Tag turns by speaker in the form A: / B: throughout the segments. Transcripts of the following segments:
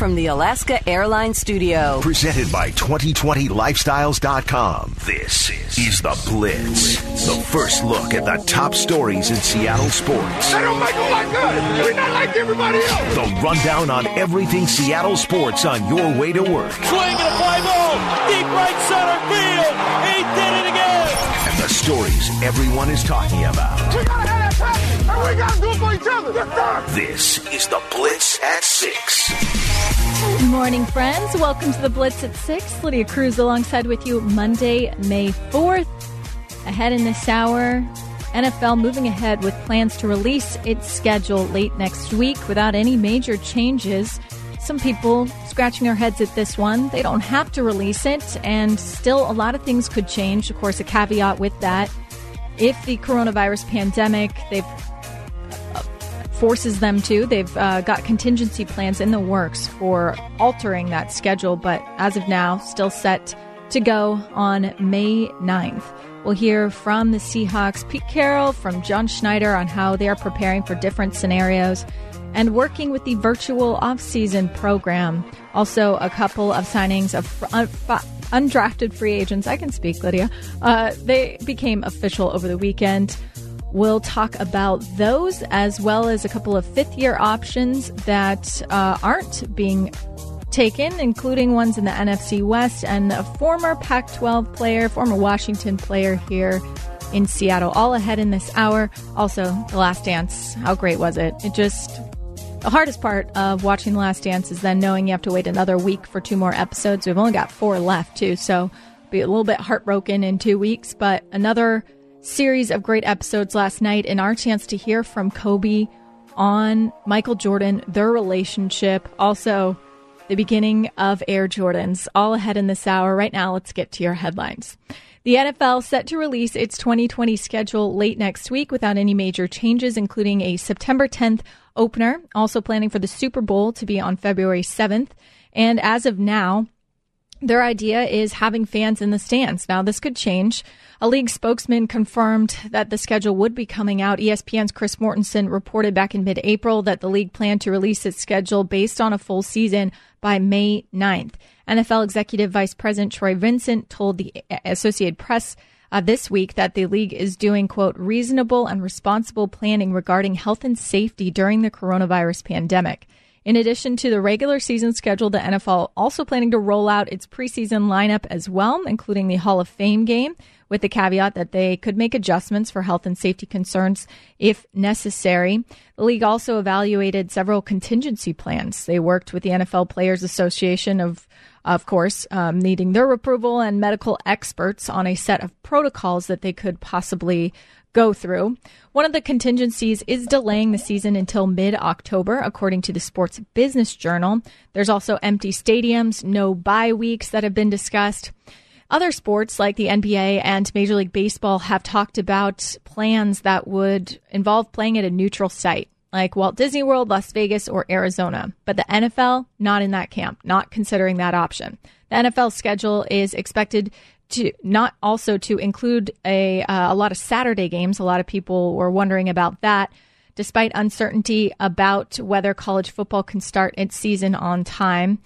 A: from the Alaska Airlines Studio.
B: Presented by 2020lifestyles.com. This is The Blitz. The first look at the top stories in Seattle sports.
C: They don't make them like us. We're not like everybody else.
B: The rundown on everything Seattle sports on your way to work.
D: Swing and a fly ball. Deep right center field. He did it again.
B: And the stories everyone is talking about.
C: We gotta have that and we gotta do it for each other. Yes, sir.
B: This is The Blitz at 6.
E: Good morning, friends. Welcome to the Blitz at 6. Lydia Cruz alongside with you Monday, May 4th. Ahead in this hour, NFL moving ahead with plans to release its schedule late next week without any major changes. Some people scratching their heads at this one. They don't have to release it, and still a lot of things could change. Of course, a caveat with that if the coronavirus pandemic they've uh, forces them to they've uh, got contingency plans in the works for altering that schedule but as of now still set to go on may 9th we'll hear from the seahawks pete carroll from john schneider on how they are preparing for different scenarios and working with the virtual off-season program also a couple of signings of undrafted free agents. I can speak, Lydia. Uh, they became official over the weekend. We'll talk about those as well as a couple of fifth year options that uh, aren't being taken, including ones in the NFC West and a former Pac 12 player, former Washington player here in Seattle. All ahead in this hour. Also, The Last Dance. How great was it? It just the hardest part of watching The Last Dance is then knowing you have to wait another week for two more episodes. We've only got four left, too, so be a little bit heartbroken in two weeks. But another series of great episodes last night, and our chance to hear from Kobe on Michael Jordan, their relationship, also the beginning of Air Jordans, all ahead in this hour. Right now, let's get to your headlines. The NFL set to release its 2020 schedule late next week without any major changes, including a September 10th opener, also planning for the Super Bowl to be on February 7th. And as of now, their idea is having fans in the stands. Now, this could change. A league spokesman confirmed that the schedule would be coming out. ESPN's Chris Mortensen reported back in mid April that the league planned to release its schedule based on a full season by May 9th. NFL Executive Vice President Troy Vincent told the Associated Press uh, this week that the league is doing, quote, reasonable and responsible planning regarding health and safety during the coronavirus pandemic. In addition to the regular season schedule, the NFL also planning to roll out its preseason lineup as well, including the Hall of Fame game, with the caveat that they could make adjustments for health and safety concerns if necessary. The league also evaluated several contingency plans. They worked with the NFL Players Association of of course, um, needing their approval and medical experts on a set of protocols that they could possibly go through. One of the contingencies is delaying the season until mid October, according to the Sports Business Journal. There's also empty stadiums, no bye weeks that have been discussed. Other sports like the NBA and Major League Baseball have talked about plans that would involve playing at a neutral site like Walt Disney World, Las Vegas, or Arizona. But the NFL, not in that camp, not considering that option. The NFL schedule is expected to not also to include a, uh, a lot of Saturday games. A lot of people were wondering about that, despite uncertainty about whether college football can start its season on time.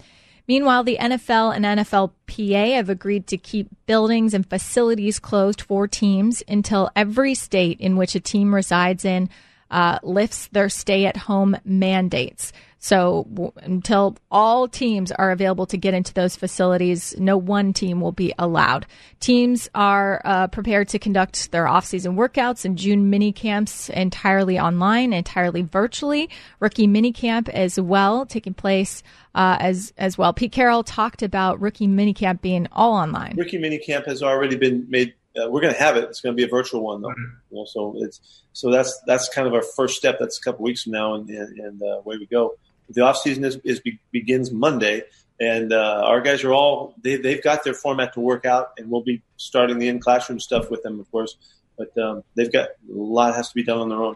E: Meanwhile, the NFL and NFLPA have agreed to keep buildings and facilities closed for teams until every state in which a team resides in uh, lifts their stay at home mandates. So w- until all teams are available to get into those facilities, no one team will be allowed. Teams are uh, prepared to conduct their off-season workouts and June mini camps entirely online, entirely virtually. Rookie mini camp as well taking place uh, as as well. Pete Carroll talked about rookie mini camp being all online.
F: Rookie mini camp has already been made. Uh, we're going to have it. It's going to be a virtual one though. You know, so it's so that's that's kind of our first step. That's a couple weeks from now, and and, and uh, away we go the off season is, is begins Monday, and uh, our guys are all they they've got their format to work out, and we'll be starting the in classroom stuff with them, of course. But um, they've got a lot has to be done on their own.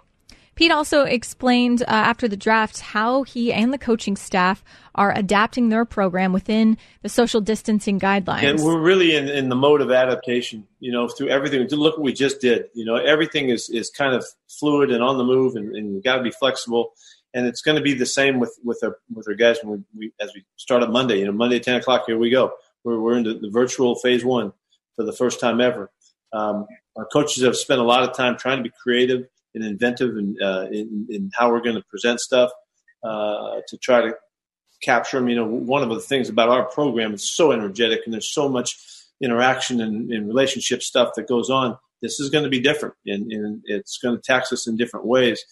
E: Pete also explained uh, after the draft how he and the coaching staff are adapting their program within the social distancing guidelines.
F: And we're really in, in the mode of adaptation, you know, through everything. Look what we just did. You know, everything is, is kind of fluid and on the move and, and got to be flexible and it's going to be the same with with our with our guys when we, we as we start on Monday. You know, Monday ten o'clock. Here we go. We're we're into the virtual phase one for the first time ever. Um, our coaches have spent a lot of time trying to be creative and inventive and uh, in, in how we're going to present stuff uh, to try to capture them. You know, one of the things about our program is so energetic and there's so much interaction and, and relationship stuff that goes on. This is going to be different and, and it's going to tax us in different ways.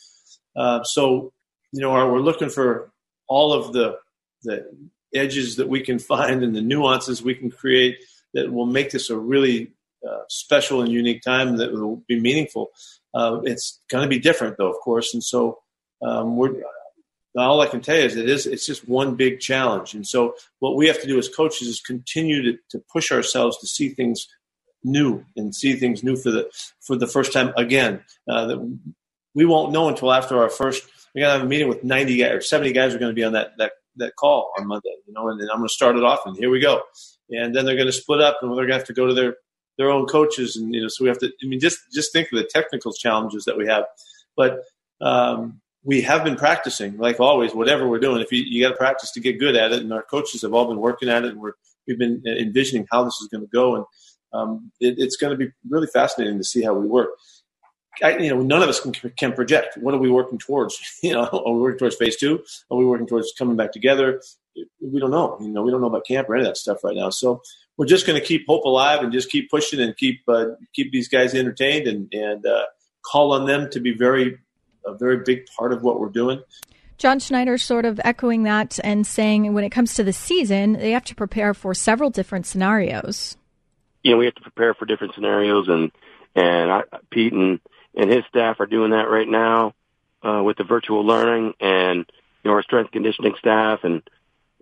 F: Uh, so, you know, we're looking for all of the the edges that we can find and the nuances we can create that will make this a really uh, special and unique time that will be meaningful. Uh, it's going to be different, though, of course, and so um, we're. All I can tell you is it is it's just one big challenge, and so what we have to do as coaches is continue to, to push ourselves to see things new and see things new for the for the first time again. Uh, that we won't know until after our first. We're gonna have a meeting with ninety guys or seventy guys are going to be on that that that call on Monday, you know, and, and I'm going to start it off, and here we go. And then they're going to split up, and they're going to have to go to their their own coaches, and you know, so we have to. I mean, just just think of the technical challenges that we have, but um, we have been practicing, like always, whatever we're doing. If you you got to practice to get good at it, and our coaches have all been working at it, and we're we've been envisioning how this is going to go, and um, it, it's going to be really fascinating to see how we work. I, you know, none of us can, can project. What are we working towards? You know, are we working towards phase two? Are we working towards coming back together? We don't know. You know, we don't know about camp or any of that stuff right now. So we're just going to keep hope alive and just keep pushing and keep uh, keep these guys entertained and and uh, call on them to be very a very big part of what we're doing.
E: John Schneider sort of echoing that and saying when it comes to the season, they have to prepare for several different scenarios.
G: You know, we have to prepare for different scenarios, and and I, Pete and and his staff are doing that right now uh, with the virtual learning, and you know our strength conditioning staff and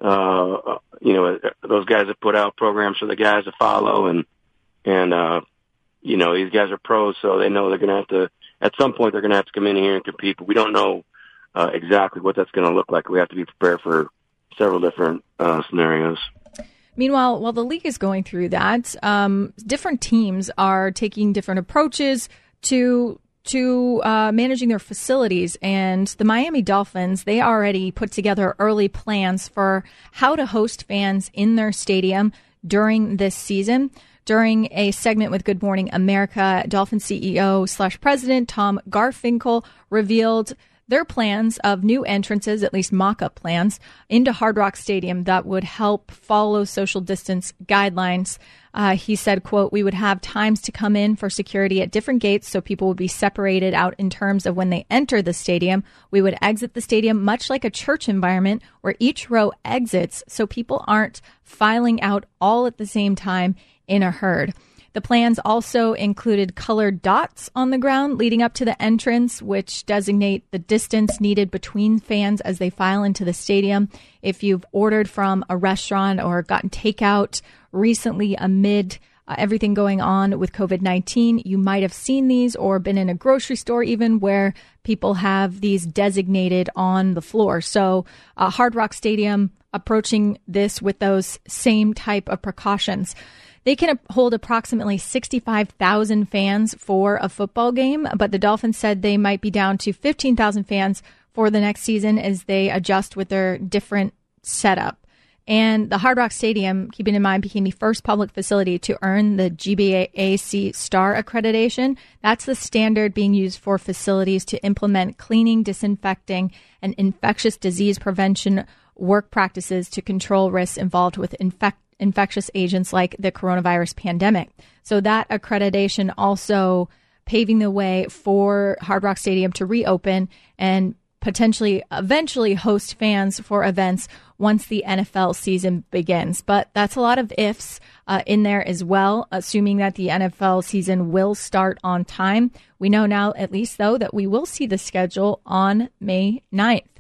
G: uh, you know, those guys have put out programs for the guys to follow and, and, uh, you know, these guys are pros, so they know they're going to have to, at some point, they're going to have to come in here and compete, but we don't know, uh, exactly what that's going to look like. We have to be prepared for several different, uh, scenarios.
E: Meanwhile, while the league is going through that, um, different teams are taking different approaches to to uh, managing their facilities. And the Miami Dolphins, they already put together early plans for how to host fans in their stadium during this season. During a segment with Good Morning America, Dolphin CEO slash president Tom Garfinkel revealed their plans of new entrances, at least mock up plans, into Hard Rock Stadium that would help follow social distance guidelines. Uh, he said, quote, we would have times to come in for security at different gates so people would be separated out in terms of when they enter the stadium. We would exit the stadium much like a church environment where each row exits so people aren't filing out all at the same time in a herd. The plans also included colored dots on the ground leading up to the entrance, which designate the distance needed between fans as they file into the stadium. If you've ordered from a restaurant or gotten takeout recently amid uh, everything going on with COVID 19, you might have seen these or been in a grocery store even where people have these designated on the floor. So, uh, Hard Rock Stadium approaching this with those same type of precautions. They can hold approximately 65,000 fans for a football game, but the Dolphins said they might be down to 15,000 fans for the next season as they adjust with their different setup. And the Hard Rock Stadium, keeping in mind, became the first public facility to earn the GBAC Star accreditation. That's the standard being used for facilities to implement cleaning, disinfecting, and infectious disease prevention work practices to control risks involved with infect infectious agents like the coronavirus pandemic. So that accreditation also paving the way for Hard Rock Stadium to reopen and potentially eventually host fans for events once the NFL season begins. But that's a lot of ifs uh, in there as well, assuming that the NFL season will start on time. We know now, at least though, that we will see the schedule on May 9th.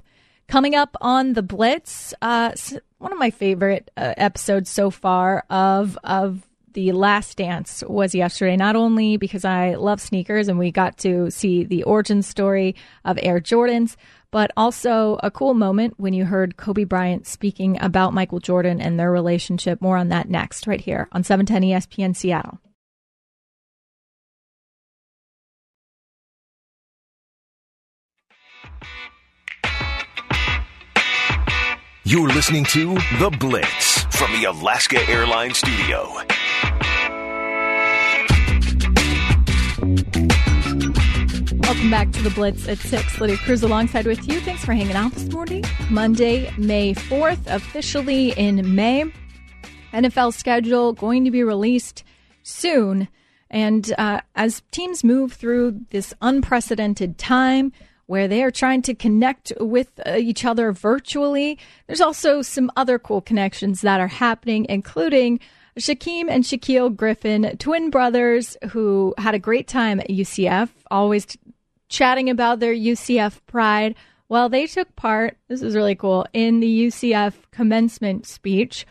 E: Coming up on the Blitz, uh, one of my favorite uh, episodes so far of of the Last Dance was yesterday. Not only because I love sneakers and we got to see the origin story of Air Jordans, but also a cool moment when you heard Kobe Bryant speaking about Michael Jordan and their relationship. More on that next, right here on 710 ESPN Seattle.
B: You're listening to The Blitz from the Alaska Airlines Studio.
E: Welcome back to the Blitz at 6. Lydia Cruz alongside with you. Thanks for hanging out this morning. Monday, May 4th, officially in May. NFL schedule going to be released soon. And uh, as teams move through this unprecedented time where they are trying to connect with uh, each other virtually, there's also some other cool connections that are happening, including Shaquem and Shaquill Griffin, twin brothers who had a great time at UCF, always chatting about their UCF pride. Well, they took part, this is really cool, in the UCF commencement speech.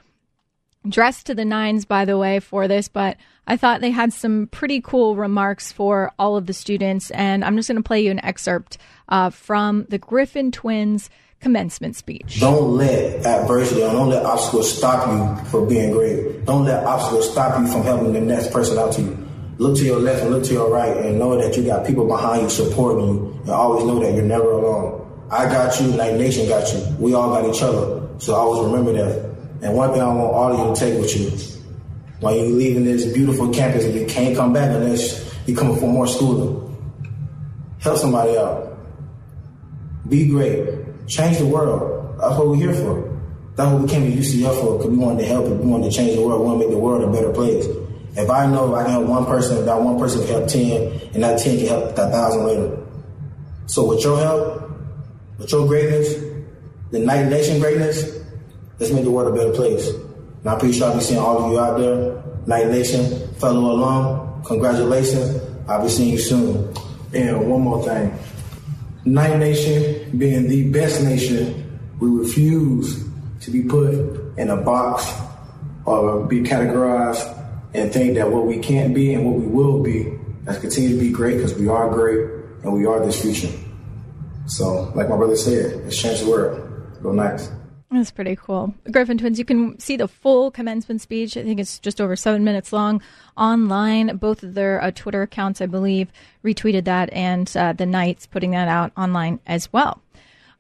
E: Dressed to the nines, by the way, for this, but I thought they had some pretty cool remarks for all of the students. And I'm just going to play you an excerpt uh, from the Griffin twins commencement speech.
H: Don't let adversity or don't let obstacles stop you from being great. Don't let obstacles stop you from helping the next person out to you. Look to your left and look to your right and know that you got people behind you supporting you and always know that you're never alone. I got you, Knight Nation got you. We all got each other. So always remember that. And one thing I want all of you to take with you, while you're leaving this beautiful campus and you can't come back unless you come for more schooling, help somebody out. Be great. Change the world. That's what we're here for. That's what we came to UCF for, because we wanted to help and We wanted to change the world. We want to make the world a better place. If I know if I can help one person, if that one person can help 10, and that 10 can help that thousand later. So with your help, with your greatness, the Knight Nation greatness, let's make the world a better place. And I'm pretty sure I'll be seeing all of you out there. Knight Nation, fellow alum, congratulations. I'll be seeing you soon. And one more thing. Knight Nation being the best nation, we refuse to be put in a box or be categorized and think that what we can't be and what we will be, let's continue to be great because we are great and we are this future. So, like my brother said, let's change the world. Go Knights.
E: That's pretty cool. Griffin Twins, you can see the full commencement speech. I think it's just over seven minutes long online. Both of their uh, Twitter accounts, I believe, retweeted that, and uh, the Knights putting that out online as well.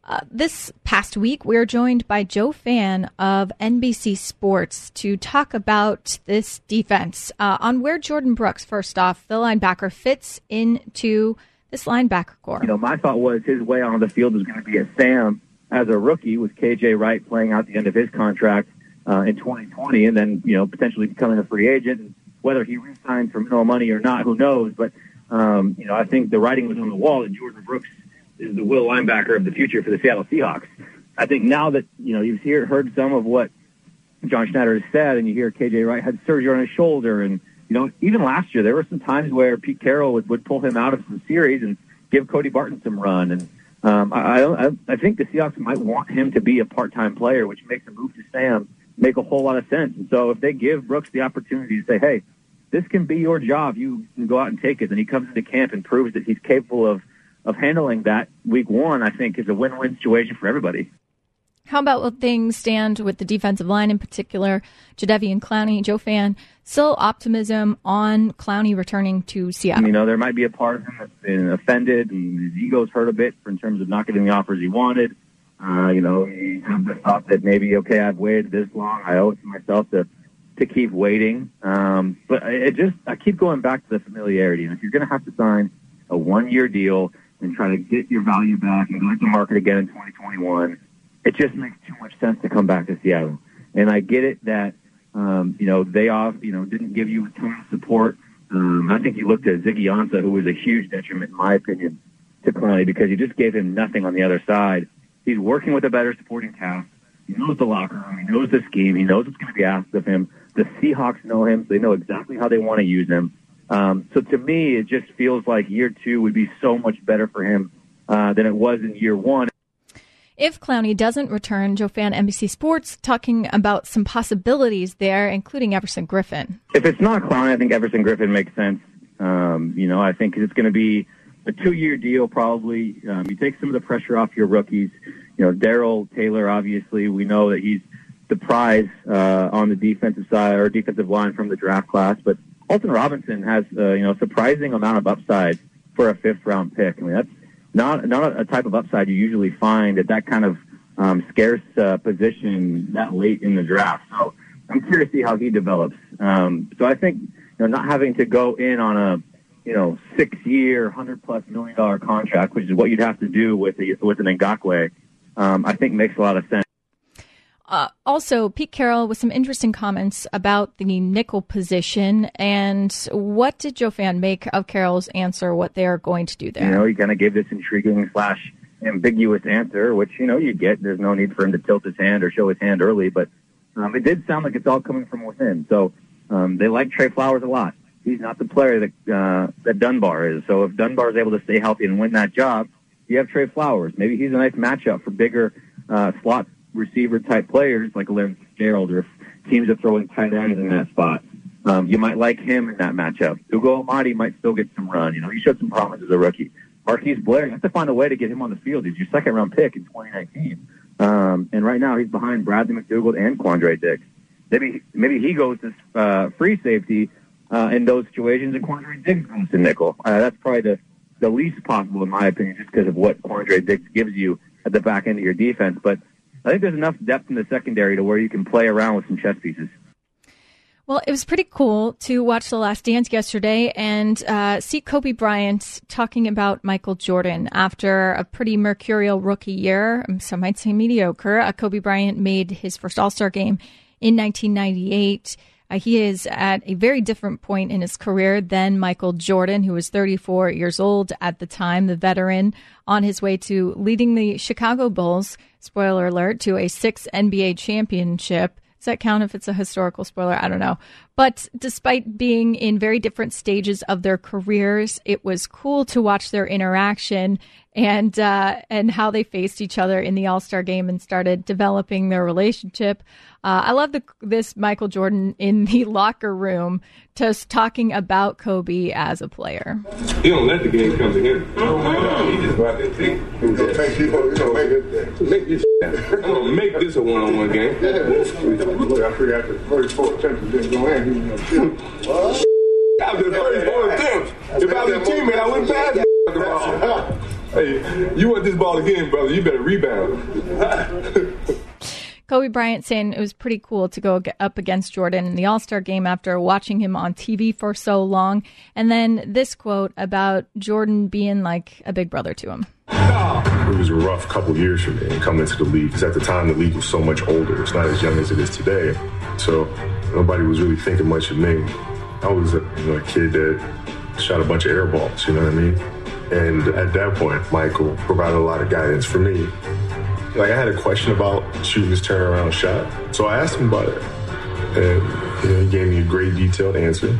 E: Uh, this past week, we are joined by Joe Fann of NBC Sports to talk about this defense uh, on where Jordyn Brooks, first off, the linebacker, fits into this linebacker corps.
I: You know, my thought was his way on the field was going to be a Sam as a rookie with KJ Wright playing out the end of his contract uh, in 2020, and then you know potentially becoming a free agent. And whether he resigns for minimal money or not, who knows? But um, you know, I think the writing was on the wall, that Jordyn Brooks is the will linebacker of the future for the Seattle Seahawks. I think now that you know you've hear, heard some of what John Schneider has said, and you hear KJ Wright had surgery on his shoulder, and you know even last year there were some times where Pete Carroll would, would pull him out of some series and give Cody Barton some run, and um, I, I I think the Seahawks might want him to be a part-time player, which makes a move to Sam make a whole lot of sense. And so if they give Brooks the opportunity to say, hey, this can be your job, you can go out and take it, and he comes into camp and proves that he's capable of of handling that week one, I think is a win-win situation for everybody.
E: How about what things stand with the defensive line in particular? Jadeveon Clowney, Joe Fann, still optimism on Clowney returning to Seattle.
I: You know, there might be a part of him that's been offended and his ego's hurt a bit in terms of not getting the offers he wanted. Uh, you know, he thought that maybe, okay, I've waited this long. I owe it to myself to, to keep waiting. Um, but it just, I keep going back to the familiarity. And if you're going to have to sign a one year deal and try to get your value back and go to the market again in 2021, it just makes too much sense to come back to Seattle. And I get it that, um, you know, they off, you know, didn't give you a ton of support. Um, I think you looked at Ziggy Ansah, who was a huge detriment, in my opinion, to Clowney because you just gave him nothing on the other side. He's working with a better supporting cast. He knows the locker room. He knows the scheme. He knows what's going to be asked of him. The Seahawks know him, so they know exactly how they want to use him. Um, so to me, it just feels like year two would be so much better for him uh, than it was in year one.
E: If Clowney doesn't return, Joe Fann, NBC Sports, talking about some possibilities there, including Everson Griffen.
I: If it's not Clowney, I think Everson Griffen makes sense. Um, you know, I think it's going to be a two-year deal probably. Um, you take some of the pressure off your rookies. You know, Darrell Taylor, obviously, we know that he's the prize uh, on the defensive side or defensive line from the draft class, but Alton Robinson has uh, you know a surprising amount of upside for a fifth round pick. I mean that's not not a type of upside you usually find at that kind of um, scarce uh, position that late in the draft. So I'm curious to see how he develops. Um, so I think you know not having to go in on a you know six year, hundred plus million dollar contract, which is what you'd have to do with a, with an Ngakoue, um, I think makes a lot of sense.
E: Uh, also, Pete Carroll with some interesting comments about the nickel position. And what did Joe Fann make of Carroll's answer, what they are going to do there?
I: You know, he kind of gave this intriguing slash ambiguous answer, which, you know, you get. There's no need for him to tilt his hand or show his hand early, but um, it did sound like it's all coming from within. So um, they like Tre Flowers a lot. He's not the player that, uh, that Dunbar is. So if Dunbar is able to stay healthy and win that job, you have Tre Flowers. Maybe he's a nice matchup for bigger uh, slot receiver type players like Larry Fitzgerald or if teams are throwing tight ends in that spot. Um, you might like him in that matchup. Ugo Amadi might still get some run. You know, he showed some promise as a rookie. Marquise Blair, you have to find a way to get him on the field. He's your second round pick in 2019. Um, and right now he's behind Bradley McDougald and Quandre Diggs. Maybe, maybe he goes to, uh, free safety, uh, in those situations and Quandre Diggs goes to nickel. Uh, that's probably the, the least possible in my opinion just because of what Quandre Diggs gives you at the back end of your defense. But I think there's enough depth in the secondary to where you can play around with some chess pieces.
E: Well, it was pretty cool to watch The Last Dance yesterday and uh, see Kobe Bryant talking about Michael Jordan after a pretty mercurial rookie year. Um, some might say mediocre. Uh, Kobe Bryant made his first All Star game in 1998. Uh, he is at a very different point in his career than Michael Jordan, who was 34 years old at the time, the veteran on his way to leading the Chicago Bulls, spoiler alert, to a six NBA championship. Does that count if it's a historical spoiler? I don't know. But despite being in very different stages of their careers, it was cool to watch their interaction and uh, and how they faced each other in the All Star game and started developing their relationship. Uh, I love the, this Michael Jordan in the locker room just talking about Kobe as a player.
J: He don't let the game come to him. He just go out there and think. He's gonna take you. He's gonna make it. Make this. I'm gonna make this a one-on-one game.
C: Look, I figured after 34 attempts didn't go in,
J: After 34 attempts, if I was a teammate, I wouldn't pass the ball. Hey, you want this ball again, brother? You better rebound.
E: Kobe Bryant saying it was pretty cool to go up against Jordan in the All Star game after watching him on TV for so long. And then this quote about Jordan being like a big brother to him.
J: It was a rough couple years for me coming into the league because at the time the league was so much older. It's not as young as it is today. So nobody was really thinking much of me. I was a, you know, a kid that shot a bunch of air balls, you know what I mean? And at that point, Michael provided a lot of guidance for me like I had a question about shooting this turnaround shot, so I asked him about it, and you know, he gave me a great detailed answer.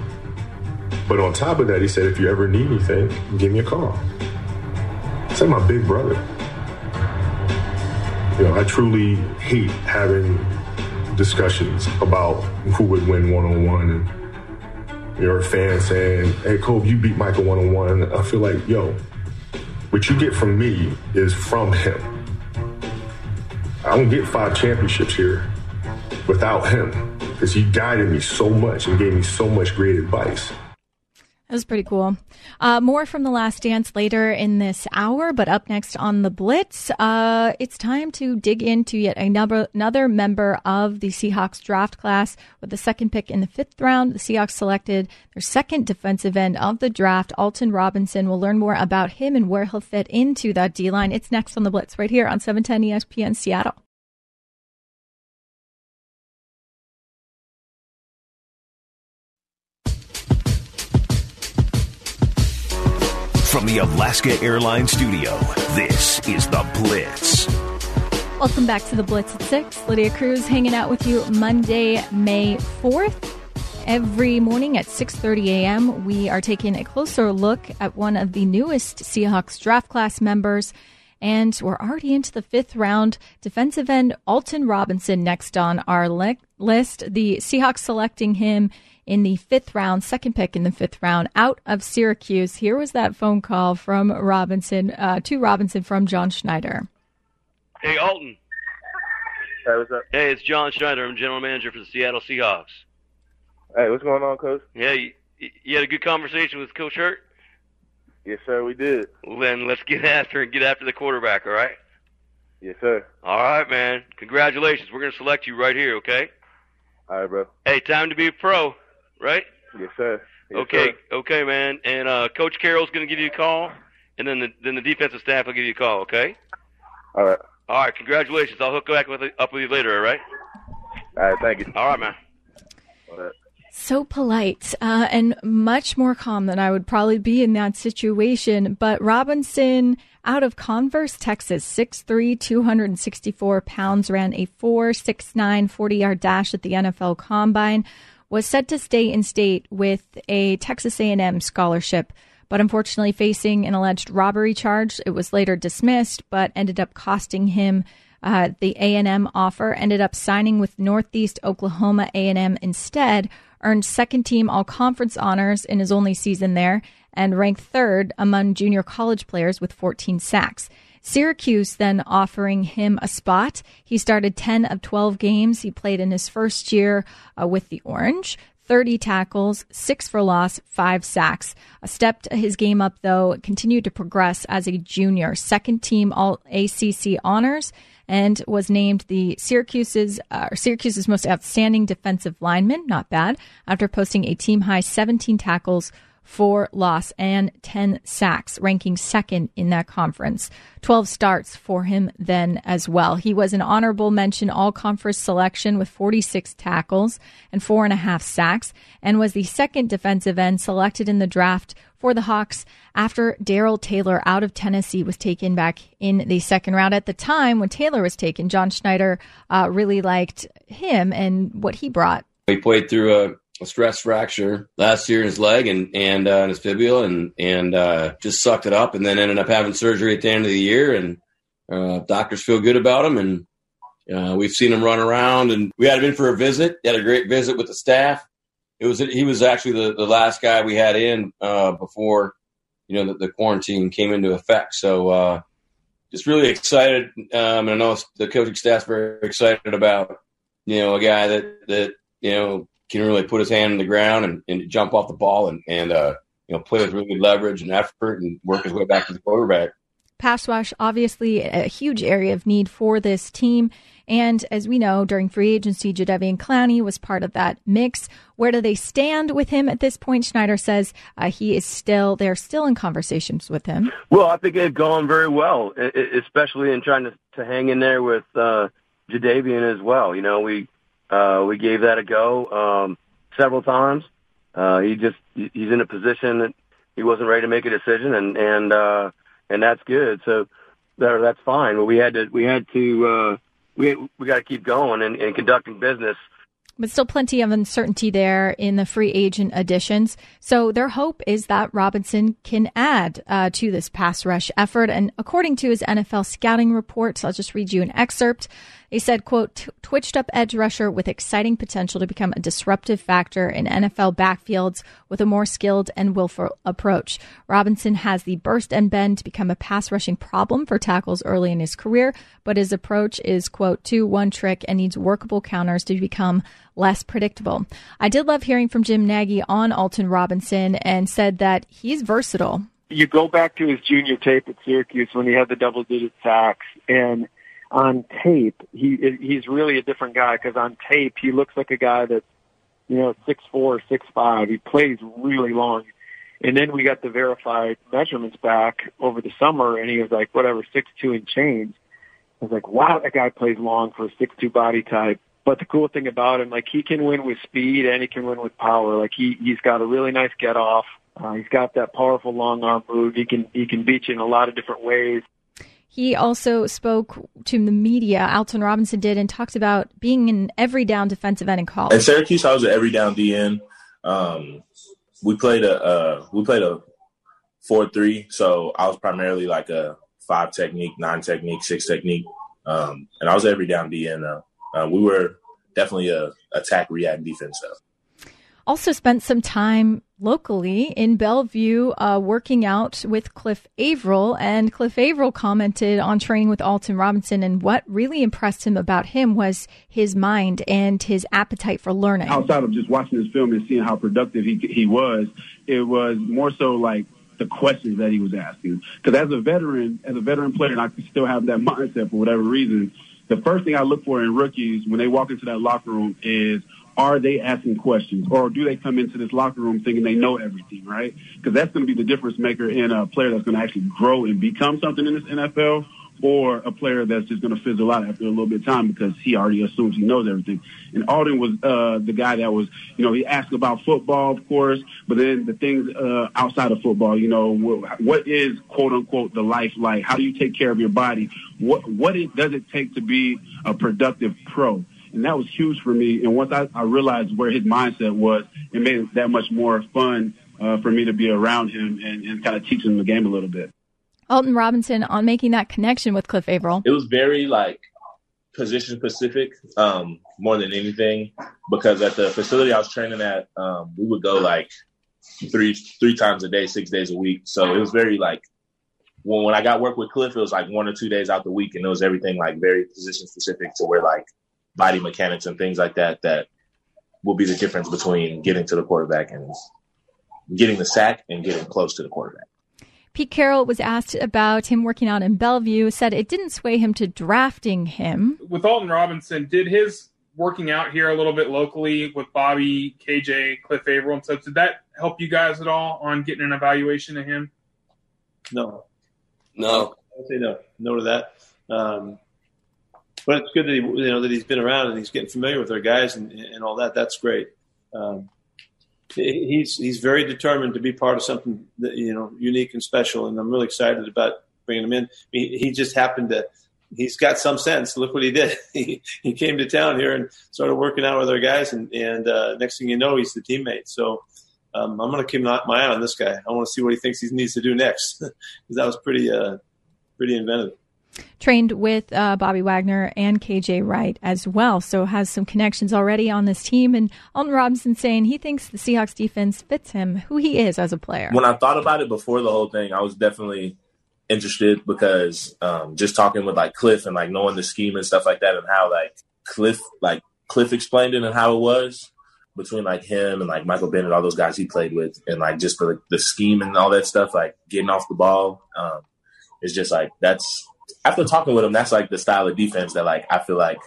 J: But on top of that, he said, "If you ever need anything, give me a call." It's like my big brother. You know, I truly hate having discussions about who would win one on one and you're a fan saying, Hey Kobe, you beat Michael one on one. I feel like, yo, what you get from me is from him. I don't get five championships here without him because he guided me so much and gave me so much great advice.
E: That was pretty cool. Uh, more from The Last Dance later in this hour, but up next on The Blitz, uh, it's time to dig into yet another, another member of the Seahawks draft class. With the second pick in the fifth round, the Seahawks selected their second defensive end of the draft, Alton Robinson. We'll learn more about him and where he'll fit into that D line. It's next on The Blitz right here on 710 ESPN Seattle.
B: From the Alaska Airlines Studio, this is The Blitz.
E: Welcome back to The Blitz at 6. Lydia Cruz hanging out with you Monday, May 4th. Every morning at 6:30 a.m., we are taking a closer look at one of the newest Seahawks draft class members and we're already into the fifth round. Defensive end Alton Robinson next on our le- list. The Seahawks selecting him in the fifth round, second pick in the fifth round, out of Syracuse. Here was that phone call from Robinson uh, to Robinson from John Schneider.
K: Hey, Alton.
L: Hey, what's up?
K: Hey, it's John Schneider. I'm general manager for the Seattle Seahawks.
L: Hey, what's going on, Coach?
K: Yeah, you, you had a good conversation with Coach Hurtt?
L: Yes, sir, we did.
K: Well, then let's get after and get after the quarterback, all right?
L: Yes, sir.
K: All right, man. Congratulations. We're going to select you right here, okay?
L: All right, bro.
K: Hey, time to be a pro, right?
L: Yes, sir. Yes,
K: okay,
L: sir.
K: okay, man. And uh, Coach Carroll's going to give you a call, and then the then the defensive staff will give you a call, okay?
L: All right.
K: All right, congratulations. I'll hook back with up with you later, all right?
L: All right, thank you.
K: All right, man.
L: All right.
E: So polite uh, and much more calm than I would probably be in that situation. But Robinson, out of Converse, Texas, 6'3", 264 pounds, ran a 4'6'9", 40-yard dash at the NFL Combine, was set to stay in state with a Texas A&M scholarship but unfortunately facing an alleged robbery charge. It was later dismissed, but ended up costing him uh, the A&M offer. Ended up signing with Northeast Oklahoma A&M instead. Earned second team All Conference honors in his only season there, and ranked third among junior college players with 14 sacks. Syracuse then offering him a spot. He started 10 of 12 games he played in his first year uh, with the Orange. 30 tackles, six for loss, five sacks. Stepped his game up, though, continued to progress as a junior. Second team All ACC honors and was named the Syracuse's uh, Syracuse's most outstanding defensive lineman. Not bad after posting a team high 17 tackles, four loss and 10 sacks, ranking second in that conference. 12 starts for him then as well. He was an honorable mention all conference selection with 46 tackles and four and a half sacks and was the second defensive end selected in the draft for the Hawks after Darrell Taylor out of Tennessee was taken back in the second round. At the time when Taylor was taken, John Schneider uh, really liked him and what he brought.
M: He played through a a stress fracture last year in his leg and and uh, in his fibula and and uh, just sucked it up and then ended up having surgery at the end of the year and uh, doctors feel good about him and uh, we've seen him run around and we had him in for a visit. He had a great visit with the staff. It was he was actually the, the last guy we had in uh, before you know the, the, quarantine came into effect. So uh, just really excited. Um, and I know the coaching staff's very excited about you know a guy that that you know can really put his hand in the ground and, and jump off the ball and, and uh, you know, play with really good leverage and effort and work his way back to the quarterback.
E: Pass rush, obviously a huge area of need for this team. And as we know, during free agency, Jadeveon Clowney was part of that mix. Where do they stand with him at this point? Schneider says uh, he is still, they're still in conversations with him.
G: Well, I think they've gone very well, especially in trying to, to hang in there with uh, Jadeveon as well. You know, we uh, we gave that a go um, several times. Uh, he just he's in a position that he wasn't ready to make a decision, and and uh, and that's good. So that, that's fine. But we had to we had to uh, we we got to keep going and, and conducting business
E: but still plenty of uncertainty there in the free agent additions. So their hope is that Robinson can add uh, to this pass rush effort. And according to his NFL scouting reports, I'll just read you an excerpt. He said, quote, twitched up edge rusher with exciting potential to become a disruptive factor in NFL backfields with a more skilled and willful approach. Robinson has the burst and bend to become a pass rushing problem for tackles early in his career, but his approach is, quote, too one trick and needs workable counters to become less predictable. I did love hearing from Jim Nagy on Alton Robinson and said that he's versatile.
N: You go back to his junior tape at Syracuse when he had the double digit sacks and on tape, he he's really a different guy because on tape he looks like a guy that's you know six four, six five. He plays really long, and then we got the verified measurements back over the summer, and he was like whatever six two and change. I was like, wow, that guy plays long for a six two body type. But the cool thing about him, like he can win with speed and he can win with power. Like he he's got a really nice get off. Uh, he's got that powerful long arm move. He can he can beat you in a lot of different ways.
E: He also spoke to the media, Alton Robinson did, and talked about being an every down defensive end in college.
O: At Syracuse, I was an every down DN. Um, we played a uh, we played a four three, so I was primarily like a five technique, nine technique, six technique, um, and I was every down DN. Uh, uh, we were definitely a attack, react, defense though
E: also spent some time locally in Bellevue uh, working out with Cliff Avril. And Cliff Avril commented on training with Alton Robinson. And what really impressed him about him was his mind and his appetite for learning.
P: Outside of just watching his film and seeing how productive he, he was, it was more so like the the questions that he was asking. Because as a veteran, as a veteran player, and I still have that mindset for whatever reason, the first thing I look for in rookies when they walk into that locker room is are they asking questions or do they come into this locker room thinking they know everything, right? Because that's going to be the difference maker in a player that's going to actually grow and become something in this NFL or a player that's just going to fizzle out after a little bit of time because he already assumes he knows everything. And Alton was uh, the guy that was, you know, he asked about football, of course, but then the things uh, outside of football, you know, what, is quote unquote the life like? How do you take care of your body? What what it, does it take to be a productive pro? And that was huge for me. And once I, I realized where his mindset was, it made it that much more fun uh, for me to be around him and, and kind of teach him the game a little bit.
E: Alton Robinson on making that connection with Cliff Avril.
O: It was very like position specific um, more than anything because at the facility I was training at, um, we would go like three three times a day, six days a week. So it was very like when when I got work with Cliff, it was like one or two days out the week, and it was everything like very position specific to where like body mechanics and things like that that will be the difference between getting to the quarterback and getting the sack and getting close to the quarterback.
E: Pete Carroll was asked about him working out in Bellevue, said it didn't sway him to drafting him.
Q: With Alton Robinson, did his working out here a little bit locally with Bobby, KJ, Cliff Avril, and stuff, did that help you guys at all on getting an evaluation of him?
F: No.
M: No.
F: I'd say no. No to that. Um, but it's good that he, you know, that he's been around and he's getting familiar with our guys and, and all that. That's great. Um, he's he's very determined to be part of something that you know unique and special, and I'm really excited about bringing him in. He, he just happened to. He's got some sense. Look what he did. He, he came to town here and started working out with our guys, and, and uh, next thing you know, he's the teammate. So um, I'm going to keep my eye on this guy. I want to see what he thinks he needs to do next because that was pretty uh, pretty inventive
E: trained with uh, Bobby Wagner and KJ Wright as well, so has some connections already on this team. And Alton Robinson saying he thinks the Seahawks defense fits him, who he is as a player.
O: When I thought about it before the whole thing, I was definitely interested because um, just talking with like Cliff and like knowing the scheme and stuff like that, and how like Cliff like Cliff explained it and how it was between like him and like Michael Bennett, all those guys he played with, and like just the, the scheme and all that stuff, like getting off the ball. Um, it's just like that's after talking with him, that's like the style of defense that like I feel like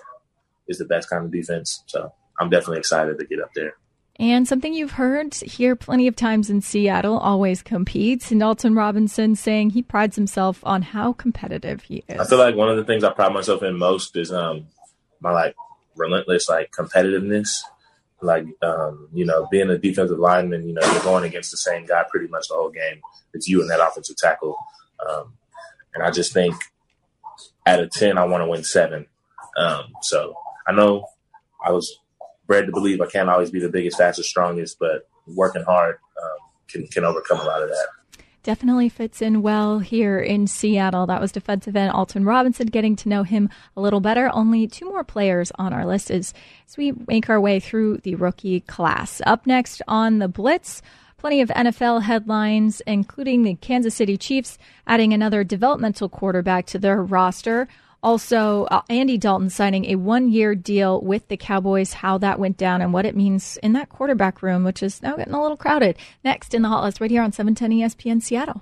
O: is the best kind of defense. So I'm definitely excited to get up there.
E: And something you've heard here plenty of times in Seattle always competes. And Alton Robinson saying he prides himself on how competitive he is.
O: I feel like one of the things I pride myself in most is um my like relentless like competitiveness. Like um, you know, being a defensive lineman, you know, you're going against the same guy pretty much the whole game. It's you and that offensive tackle. Um, and I just think out of 10, I want to win seven. Um, so I know I was bred to believe I can't always be the biggest, fastest, strongest, but working hard um, can, can overcome a lot of that.
E: Definitely fits in well here in Seattle. That was defensive end Alton Robinson. Getting to know him a little better. Only two more players on our list as, as we make our way through the rookie class. Up next on the Blitz, Plenty of NFL headlines, including the Kansas City Chiefs adding another developmental quarterback to their roster. Also, uh, Andy Dalton signing a one year deal with the Cowboys, how that went down and what it means in that quarterback room, which is now getting a little crowded. Next in the Hot List, right here on 710 ESPN Seattle.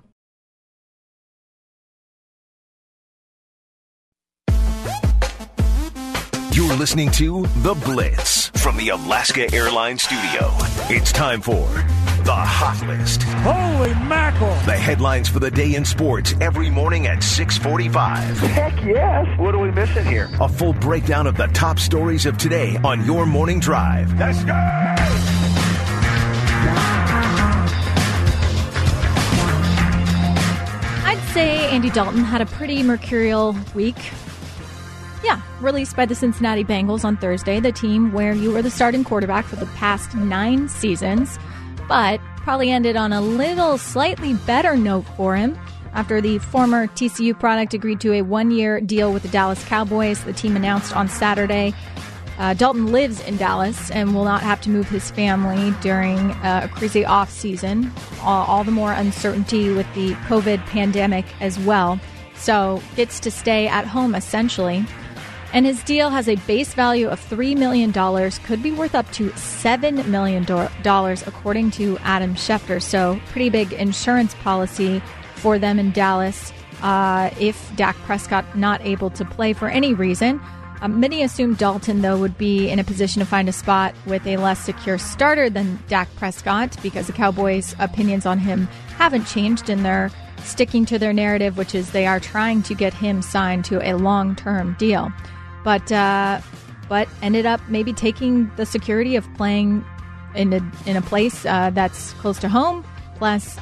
B: Listening to The Blitz from the Alaska Airlines Studio. It's time for The Hot List.
D: Holy mackerel!
B: The headlines for the day in sports every morning at 645.
R: Heck yes! What are we missing here?
B: A full breakdown of the top stories of today on your morning drive.
R: Let's go!
E: I'd say Andy Dalton had a pretty mercurial week yeah, released by the Cincinnati Bengals on Thursday, the team where you were the starting quarterback for the past nine seasons, but probably ended on a little slightly better note for him. After the former TCU product agreed to a one year deal with the Dallas Cowboys, the team announced on Saturday. Uh, Dalton lives in Dallas and will not have to move his family during uh, a crazy off season. All, all the more uncertainty with the COVID pandemic as well. So gets to stay at home essentially. And his deal has a base value of $3 million, could be worth up to $7 million, according to Adam Schefter. So, pretty big insurance policy for them in Dallas uh, if Dak Prescott not able to play for any reason. Um, many assume Dalton, though, would be in a position to find a spot with a less secure starter than Dak Prescott because the Cowboys' opinions on him haven't changed and they're sticking to their narrative, which is they are trying to get him signed to a long term deal. But, uh, but ended up maybe taking the security of playing in a, in a place uh, that's close to home, plus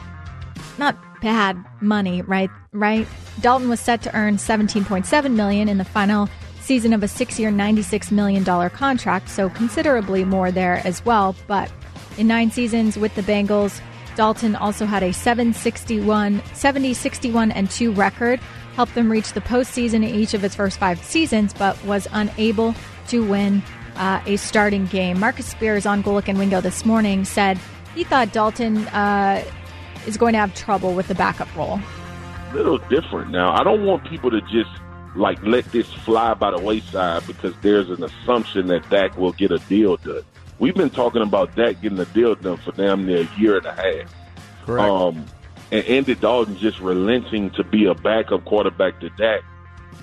E: not bad money, right? Right? Dalton was set to earn 17.7 million in the final season of a six-year, $96 million contract, so considerably more there as well. But in nine seasons with the Bengals, Dalton also had a 761, 70, 61, and 2 record, helped them reach the postseason in each of its first five seasons, but was unable to win uh, a starting game. Marcus Spears on Golic and Wingo this morning said he thought Dalton uh, is going to have trouble with the backup role.
S: A Little different now. I don't want people to just like let this fly by the wayside because there's an assumption that Dak will get a deal done. We've been talking about Dak getting a deal done for damn near a year and a half.
T: Correct.
S: Um, and Andy Dalton just relenting to be a backup quarterback to Dak.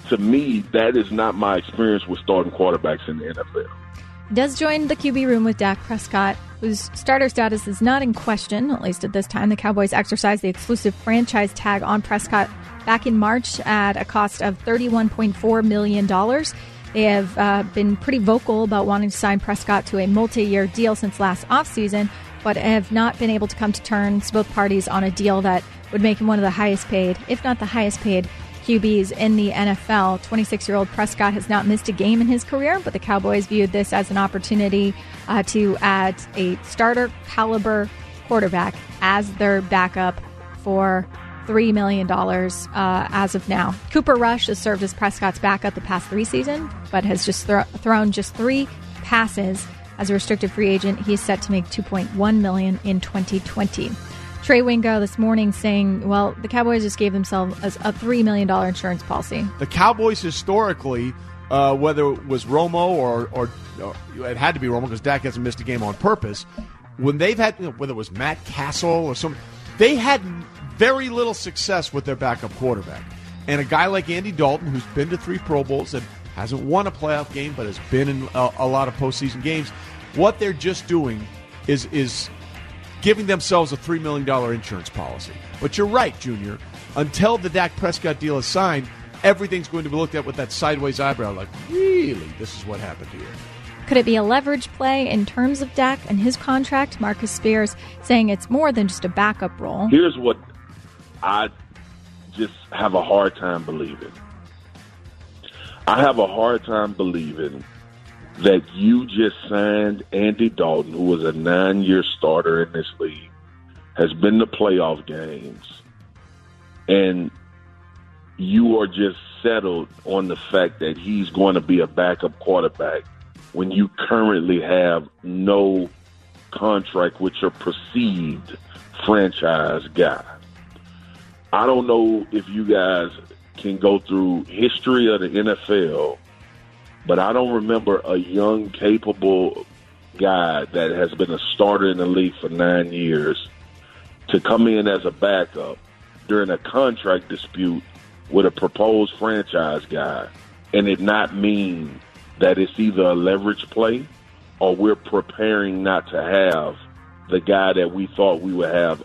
S: To me, that is not my experience with starting quarterbacks in the NFL.
E: Does join the QB room with Dak Prescott, whose starter status is not in question, at least at this time. The Cowboys exercised the exclusive franchise tag on Prescott back in March at a cost of $31.4 million. They have uh, been pretty vocal about wanting to sign Prescott to a multi year deal since last offseason, but have not been able to come to terms, both parties, on a deal that would make him one of the highest paid, if not the highest paid, QBs in the NFL. 26 year old Prescott has not missed a game in his career, but the Cowboys viewed this as an opportunity uh, to add a starter caliber quarterback as their backup for $3 million uh, as of now. Cooper Rush has served as Prescott's backup the past three seasons, but has just thro- thrown just three passes as a restricted free agent. He's set to make 2.1 million in 2020. Trey Wingo this morning saying, well, the Cowboys just gave themselves a $3 million insurance policy.
T: The Cowboys historically, uh, whether it was Romo or, or, or it had to be Romo because Dak hasn't missed a game on purpose, when they've had, you know, whether it was Matt Cassel or some, they had very little success with their backup quarterback. And a guy like Andy Dalton, who's been to three Pro Bowls and hasn't won a playoff game, but has been in a, a lot of postseason games, what they're just doing is is giving themselves a three million dollar insurance policy. But you're right, Junior. Until the Dak Prescott deal is signed, everything's going to be looked at with that sideways eyebrow, like, really, this is what happened here.
E: Could it be a leverage play in terms of Dak and his contract? Marcus Spears saying it's more than just a backup role.
S: Here's what I just have a hard time believing. I have a hard time believing that you just signed Andy Dalton, who was a nine year starter in this league, has been to playoff games, and you are just settled on the fact that he's going to be a backup quarterback when you currently have no contract with your perceived franchise guy. I don't know if you guys can go through history of the NFL, but I don't remember a young, capable guy that has been a starter in the league for nine years to come in as a backup during a contract dispute with a proposed franchise guy and it not mean that it's either a leverage play or we're preparing not to have the guy that we thought we would have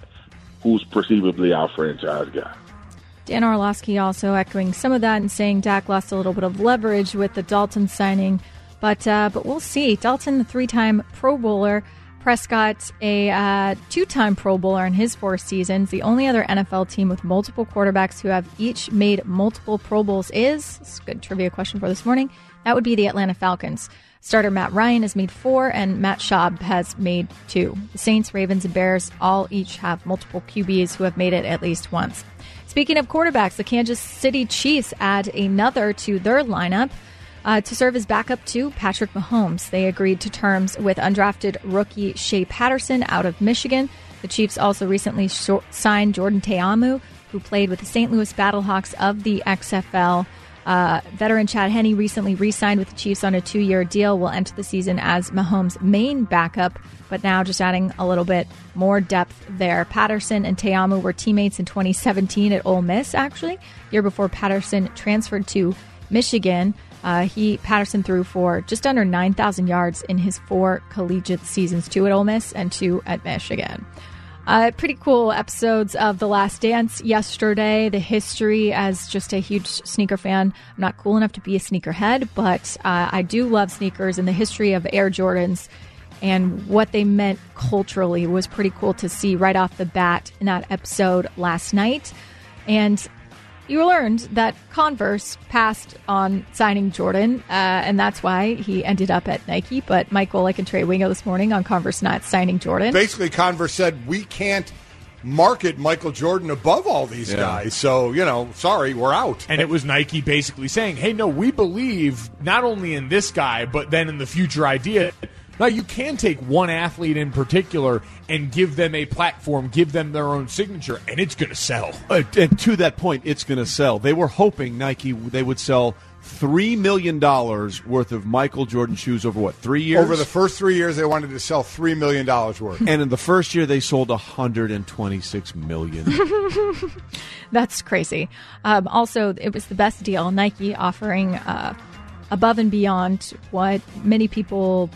S: who's perceivably our franchise guy.
E: Dan Orlovsky also echoing some of that and saying Dak lost a little bit of leverage with the Dalton signing, but uh, but we'll see. Dalton, the three-time Pro Bowler, Prescott, a uh, two-time Pro Bowler in his four seasons. The only other NFL team with multiple quarterbacks who have each made multiple Pro Bowls is. Good trivia question for this morning. That would be the Atlanta Falcons. Starter Matt Ryan has made four, and Matt Schaub has made two. The Saints, Ravens, and Bears all each have multiple QBs who have made it at least once. Speaking of quarterbacks, the Kansas City Chiefs add another to their lineup uh, to serve as backup to Patrick Mahomes. They agreed to terms with undrafted rookie Shea Patterson out of Michigan. The Chiefs also recently sh- signed Jordan Ta'amu, who played with the St. Louis Battlehawks of the XFL. Uh, veteran Chad Henne recently re signed with the Chiefs on a two year deal, will enter the season as Mahomes' main backup, but now just adding a little bit more depth there. Patterson and Ta'amu were teammates in 2017 at Ole Miss, actually, year before Patterson transferred to Michigan. Uh, he Patterson threw for just under 9,000 yards in his four collegiate seasons, two at Ole Miss and two at Michigan. Uh, pretty cool episodes of The Last Dance yesterday. The history, as just a huge sneaker fan, I'm not cool enough to be a sneakerhead, but uh, I do love sneakers, and the history of Air Jordans and what they meant culturally was pretty cool to see right off the bat in that episode last night. And you learned that Converse passed on signing Jordan, uh, and that's why he ended up at Nike. But Michael, like and Trey Wingo this morning on Converse not signing Jordan.
U: Basically, Converse said we can't market Michael Jordan above all these
T: Yeah.
U: guys. So you know, sorry, we're out.
T: And it was Nike basically saying, hey, no, we believe not only in this guy, but then in the future idea. Now, you can take one athlete in particular and give them a platform, give them their own signature, and it's going to sell.
V: Uh, and to that point, it's going to sell. They were hoping Nike they would sell three million dollars worth of Michael Jordan shoes over what three years?
U: Over the first three years, they wanted to sell three million dollars worth.
V: and in the first year, they sold hundred and twenty-six million.
E: That's crazy. Um, also, it was the best deal. Nike offering uh, above and beyond what many people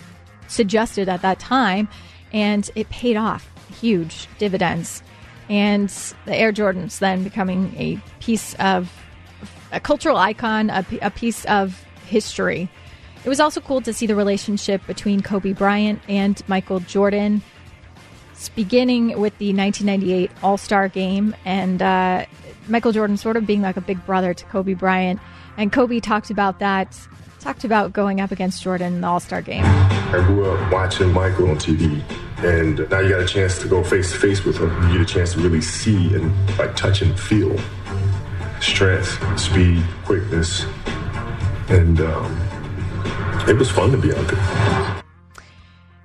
E: suggested at that time, and it paid off huge dividends. And the Air Jordans then becoming a piece of a cultural icon, a piece of history. It was also cool to see the relationship between Kobe Bryant and Michael Jordan beginning with the 1998 All Star game and uh, Michael Jordan sort of being like a big brother to Kobe Bryant. And Kobe talked about that, talked about going up against Jordan in the All Star game.
J: I grew up watching Michael on TV, and now you got a chance to go face to face with him. You get a chance to really see and like touch and feel strength, speed, quickness, and um, it was fun to be out there.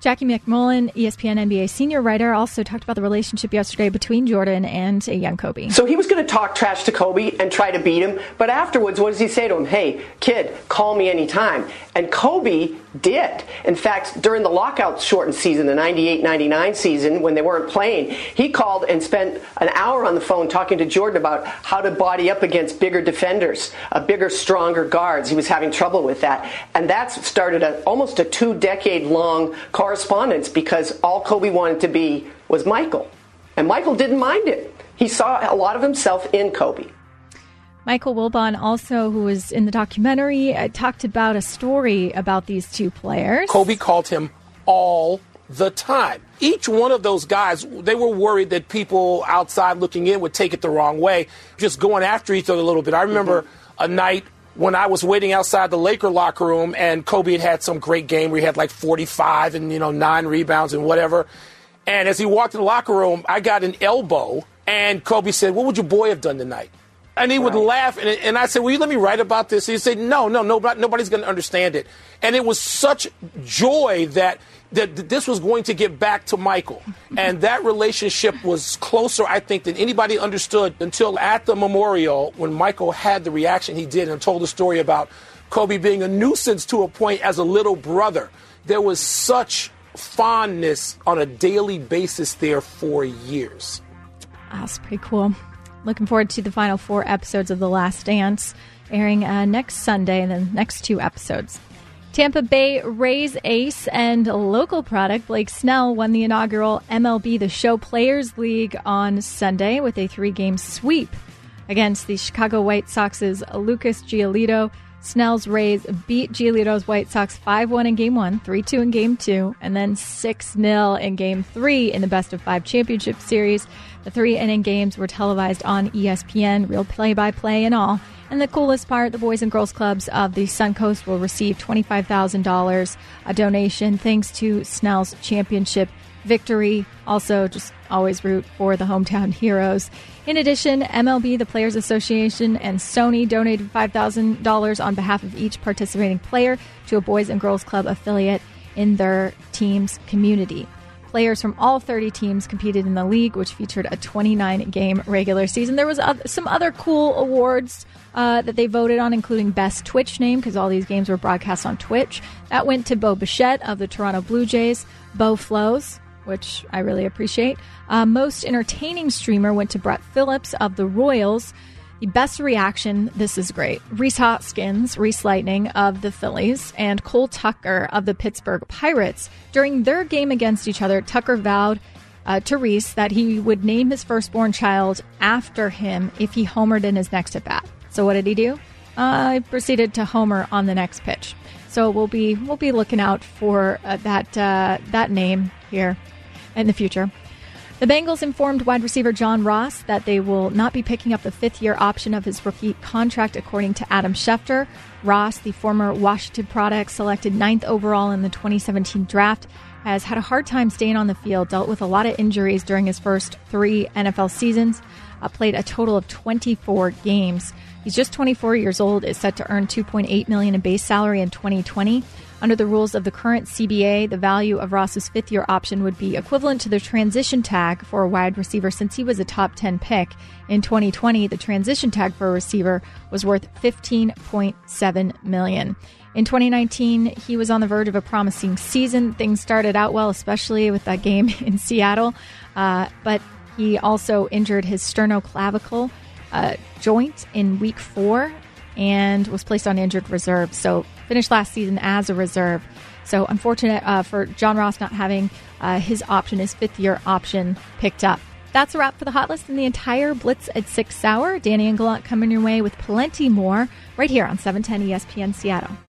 E: Jackie MacMullan, ESPN NBA senior writer, also talked about the relationship yesterday between Jordan and a young Kobe.
W: So he was going to talk trash to Kobe and try to beat him, but afterwards, what does he say to him? Hey, kid, call me anytime. And Kobe did. In fact, during the lockout shortened season, the 98 99 season, when they weren't playing, he called and spent an hour on the phone talking to Jordan about how to body up against bigger defenders, uh, bigger, stronger guards. He was having trouble with that. And that's started a, almost a two decade long correspondence because all Kobe wanted to be was Michael. And Michael didn't mind it. He saw a lot of himself in Kobe.
E: Michael Wilbon, also who was in the documentary, uh, talked about a story about these two players.
X: Kobe called him all the time. Each one of those guys, they were worried that people outside looking in would take it the wrong way, just going after each other a little bit. I remember a night when I was waiting outside the Laker locker room and Kobe had had some great game where he had like 45 and, you know, nine rebounds and whatever. And as he walked in the locker room, I got an elbow and Kobe said, What would your boy have done tonight? And he would laugh, and, and I said, "Will you let me write about this?" He said, "No, no, no, nobody's going to understand it." And it was such joy that that that this was going to get back to Michael, and that relationship was closer, I think, than anybody understood until at the memorial when Michael had the reaction he did and told the story about Kobe being a nuisance to a point as a little brother. There was such fondness on a daily basis there for years.
E: That's pretty cool. Looking forward to the final four episodes of The Last Dance airing uh, next Sunday and then next two episodes. Tampa Bay Rays ace and local product Blake Snell won the inaugural MLB The Show Players League on Sunday with a three game sweep against the Chicago White Sox's Lucas Giolito. Snell's Rays beat Giolito's White Sox 5 1 in game one, 3 2 in game two, and then 6 0 in game three in the best of five championship series. The three inning games were televised on ESPN, real play by play and all. And the coolest part the Boys and Girls Clubs of the Suncoast will receive $25,000, a donation thanks to Snell's championship victory. Also, just always root for the hometown heroes. In addition, MLB, the Players Association, and Sony donated $5,000 on behalf of each participating player to a Boys and Girls Club affiliate in their team's community. players from all 30 teams competed in the league, which featured a 29 game regular season. There was some other cool awards uh, that they voted on, including Best Twitch Name, because all these games were broadcast on Twitch. That went to Bo Bichette of the Toronto Blue Jays, Bo Flows, which I really appreciate. Uh, most entertaining streamer went to Brett Phillips of the Royals. The best reaction, this is great. Rhys Hoskins, Rhys Lightning of the Phillies, and Cole Tucker of the Pittsburgh Pirates. During their game against each other, Tucker vowed uh, to Rhys that he would name his firstborn child after him if he homered in his next at bat. So what did he do? Uh, he proceeded to homer on the next pitch. So we'll be we'll be looking out for uh, that uh, that name here in the future. The Bengals informed wide receiver John Ross that they will not be picking up the fifth year option of his rookie contract, according to Adam Schefter. Ross, the former Washington product, selected ninth overall in the 2017 draft, has had a hard time staying on the field, dealt with a lot of injuries during his first three NFL seasons, uh, played a total of 24 games. He's just 24 years old, is set to earn 2.8 million in base salary in 2020. Under the rules of the current CBA, the value of Ross's fifth year option would be equivalent to the transition tag for a wide receiver since he was a top 10 pick. In 2020, the transition tag for a receiver was worth 15.7 million. In 2019, he was on the verge of a promising season. Things started out well, especially with that game in Seattle, uh, but he also injured his sternoclavicle uh, joint in week four and was placed on injured reserve. So finished last season as a reserve. So unfortunate uh, for John Ross not having uh, his option, his fifth year option, picked up. That's a wrap for the hot list and the entire Blitz at 6 hour. Danny and Gallant coming your way with plenty more right here on 710 ESPN Seattle.